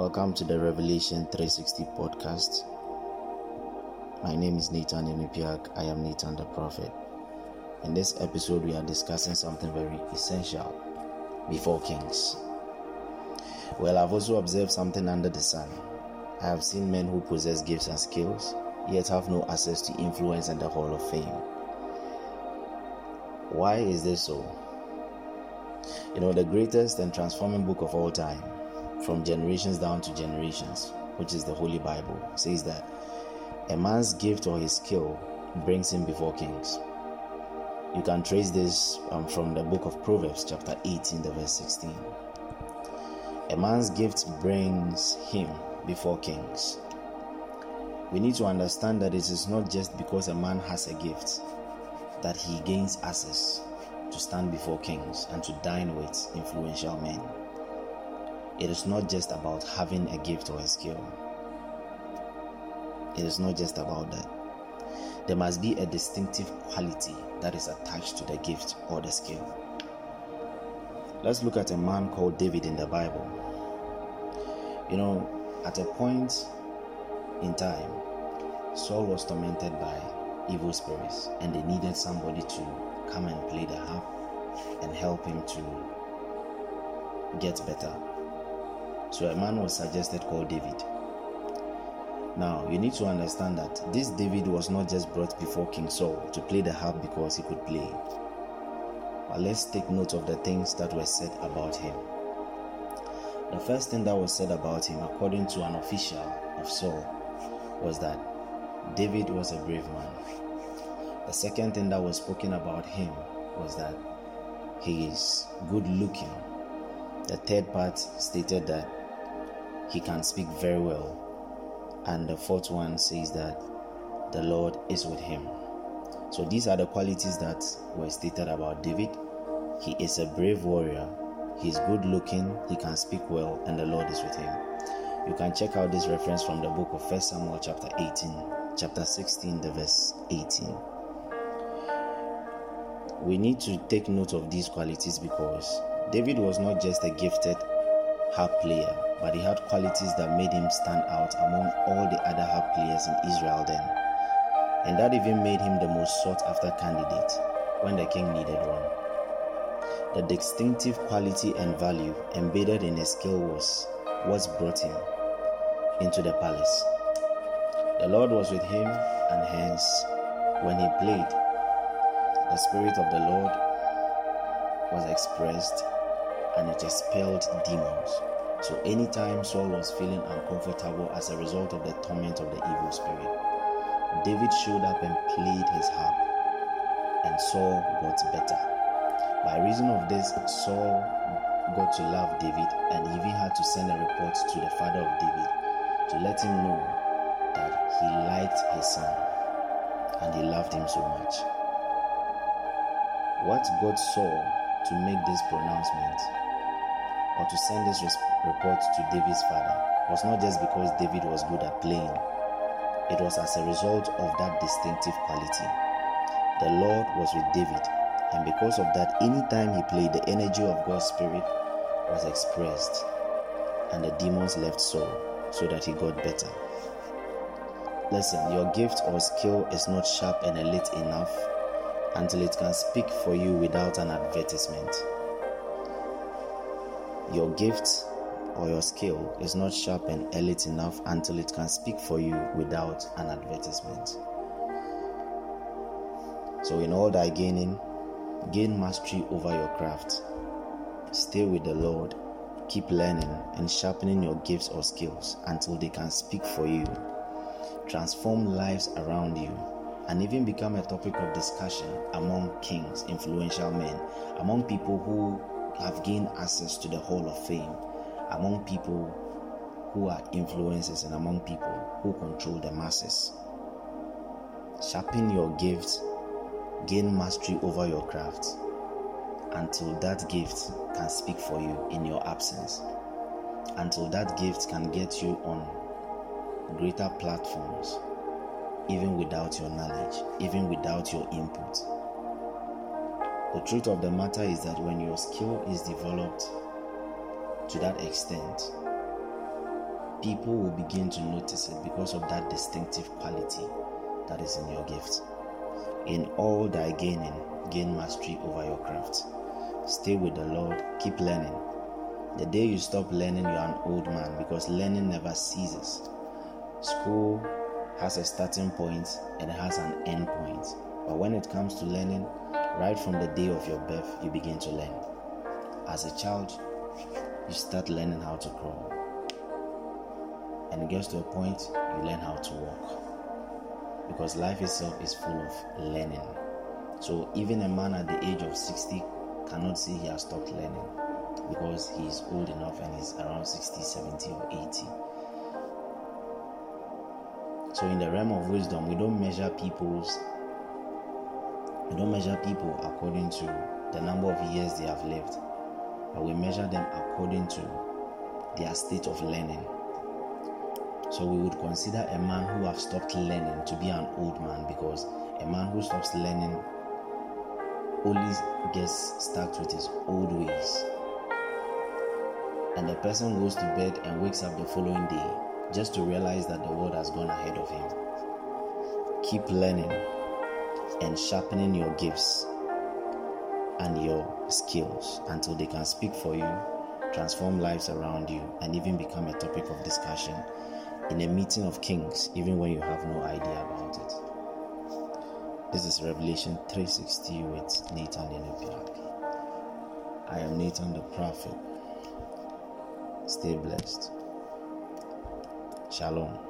Welcome to the Revelation 360 podcast. My name is Nathan Emipiak. I am Nathan the Prophet. In this episode, we are discussing something very essential before kings. Well, I've also observed something under the sun. I have seen men who possess gifts and skills, yet have no access to influence in the Hall of Fame. Why is this so? You know, the greatest and transforming book of all time, from generations down to generations, which is the Holy Bible, says that a man's gift or his skill brings him before kings. You can trace this um, from the book of Proverbs, chapter 18, the verse 16. A man's gift brings him before kings. We need to understand that it is not just because a man has a gift that he gains access to stand before kings and to dine with influential men. It is not just about having a gift or a skill. It is not just about that. There must be a distinctive quality that is attached to the gift or the skill. Let's look at a man called David in the Bible. You know, at a point in time, Saul was tormented by evil spirits and they needed somebody to come and play the harp and help him to get better. So a man was suggested called David. Now, you need to understand that this David was not just brought before King Saul to play the harp because he could play. But let's take note of the things that were said about him. The first thing that was said about him, according to an official of Saul, was that David was a brave man. The second thing that was spoken about him was that he is good looking. The third part stated that he can speak very well. And the fourth one says that the Lord is with him. So these are the qualities that were stated about David. He is a brave warrior, he's good looking, he can speak well, and the Lord is with him. You can check out this reference from the book of 1 Samuel, chapter 18, chapter 16, the verse 18. We need to take note of these qualities because David was not just a gifted harp player, but he had qualities that made him stand out among all the other harp players in Israel then. And that even made him the most sought after candidate when the king needed one. The distinctive quality and value embedded in his skill was what brought him into the palace. The Lord was with him, and hence, when he played, the Spirit of the Lord was expressed and it expelled demons. So, anytime Saul was feeling uncomfortable as a result of the torment of the evil spirit, David showed up and played his harp, and Saul got better. By reason of this, Saul got to love David and even had to send a report to the father of David to let him know that he liked his son and he loved him so much. What God Saul to make this pronouncement or to send this report to David's father was not just because David was good at playing, it was as a result of that distinctive quality. The Lord was with David, and because of that, anytime he played, the energy of God's Spirit was expressed, and the demons left Saul so that he got better. Listen, your gift or skill is not sharp and elite enough until it can speak for you without an advertisement. Your gift or your skill is not sharp and elite enough until it can speak for you without an advertisement. So, in all thy gaining, gain mastery over your craft. Stay with the Lord, keep learning and sharpening your gifts or skills until they can speak for you. Transform lives around you and even become a topic of discussion among kings, influential men, among people who have gained access to the Hall of Fame, among people who are influencers, and among people who control the masses. Sharpen your gifts, gain mastery over your craft until that gift can speak for you in your absence, until that gift can get you on greater platforms even without your knowledge, even without your input. The truth of the matter is that when your skill is developed to that extent, people will begin to notice it because of that distinctive quality that is in your gift. In all thy gaining, gain mastery over your craft. Stay with the Lord, keep learning. The day you stop learning, you are an old man because learning never ceases. School has a starting point and has an end point. But when it comes to learning, right from the day of your birth, you begin to learn. As a child, you start learning how to crawl. And it gets to a point you learn how to walk. Because life itself is full of learning. So even a man at the age of 60 cannot say he has stopped learning because he is old enough and he's around 60, 70, or 80. So in the realm of wisdom, we don't measure people's we don't measure people according to the number of years they have lived, but we measure them according to their state of learning. So we would consider a man who have stopped learning to be an old man because a man who stops learning only gets stuck with his old ways. And the person goes to bed and wakes up the following day just to realize that the world has gone ahead of him. Keep learning and sharpening your gifts and your skills until they can speak for you, transform lives around you, and even become a topic of discussion in a meeting of kings, even when you have no idea about it. This is Revelation 360 with Nathan Enepiapi. I am Nathan the prophet. Stay blessed. Shalom.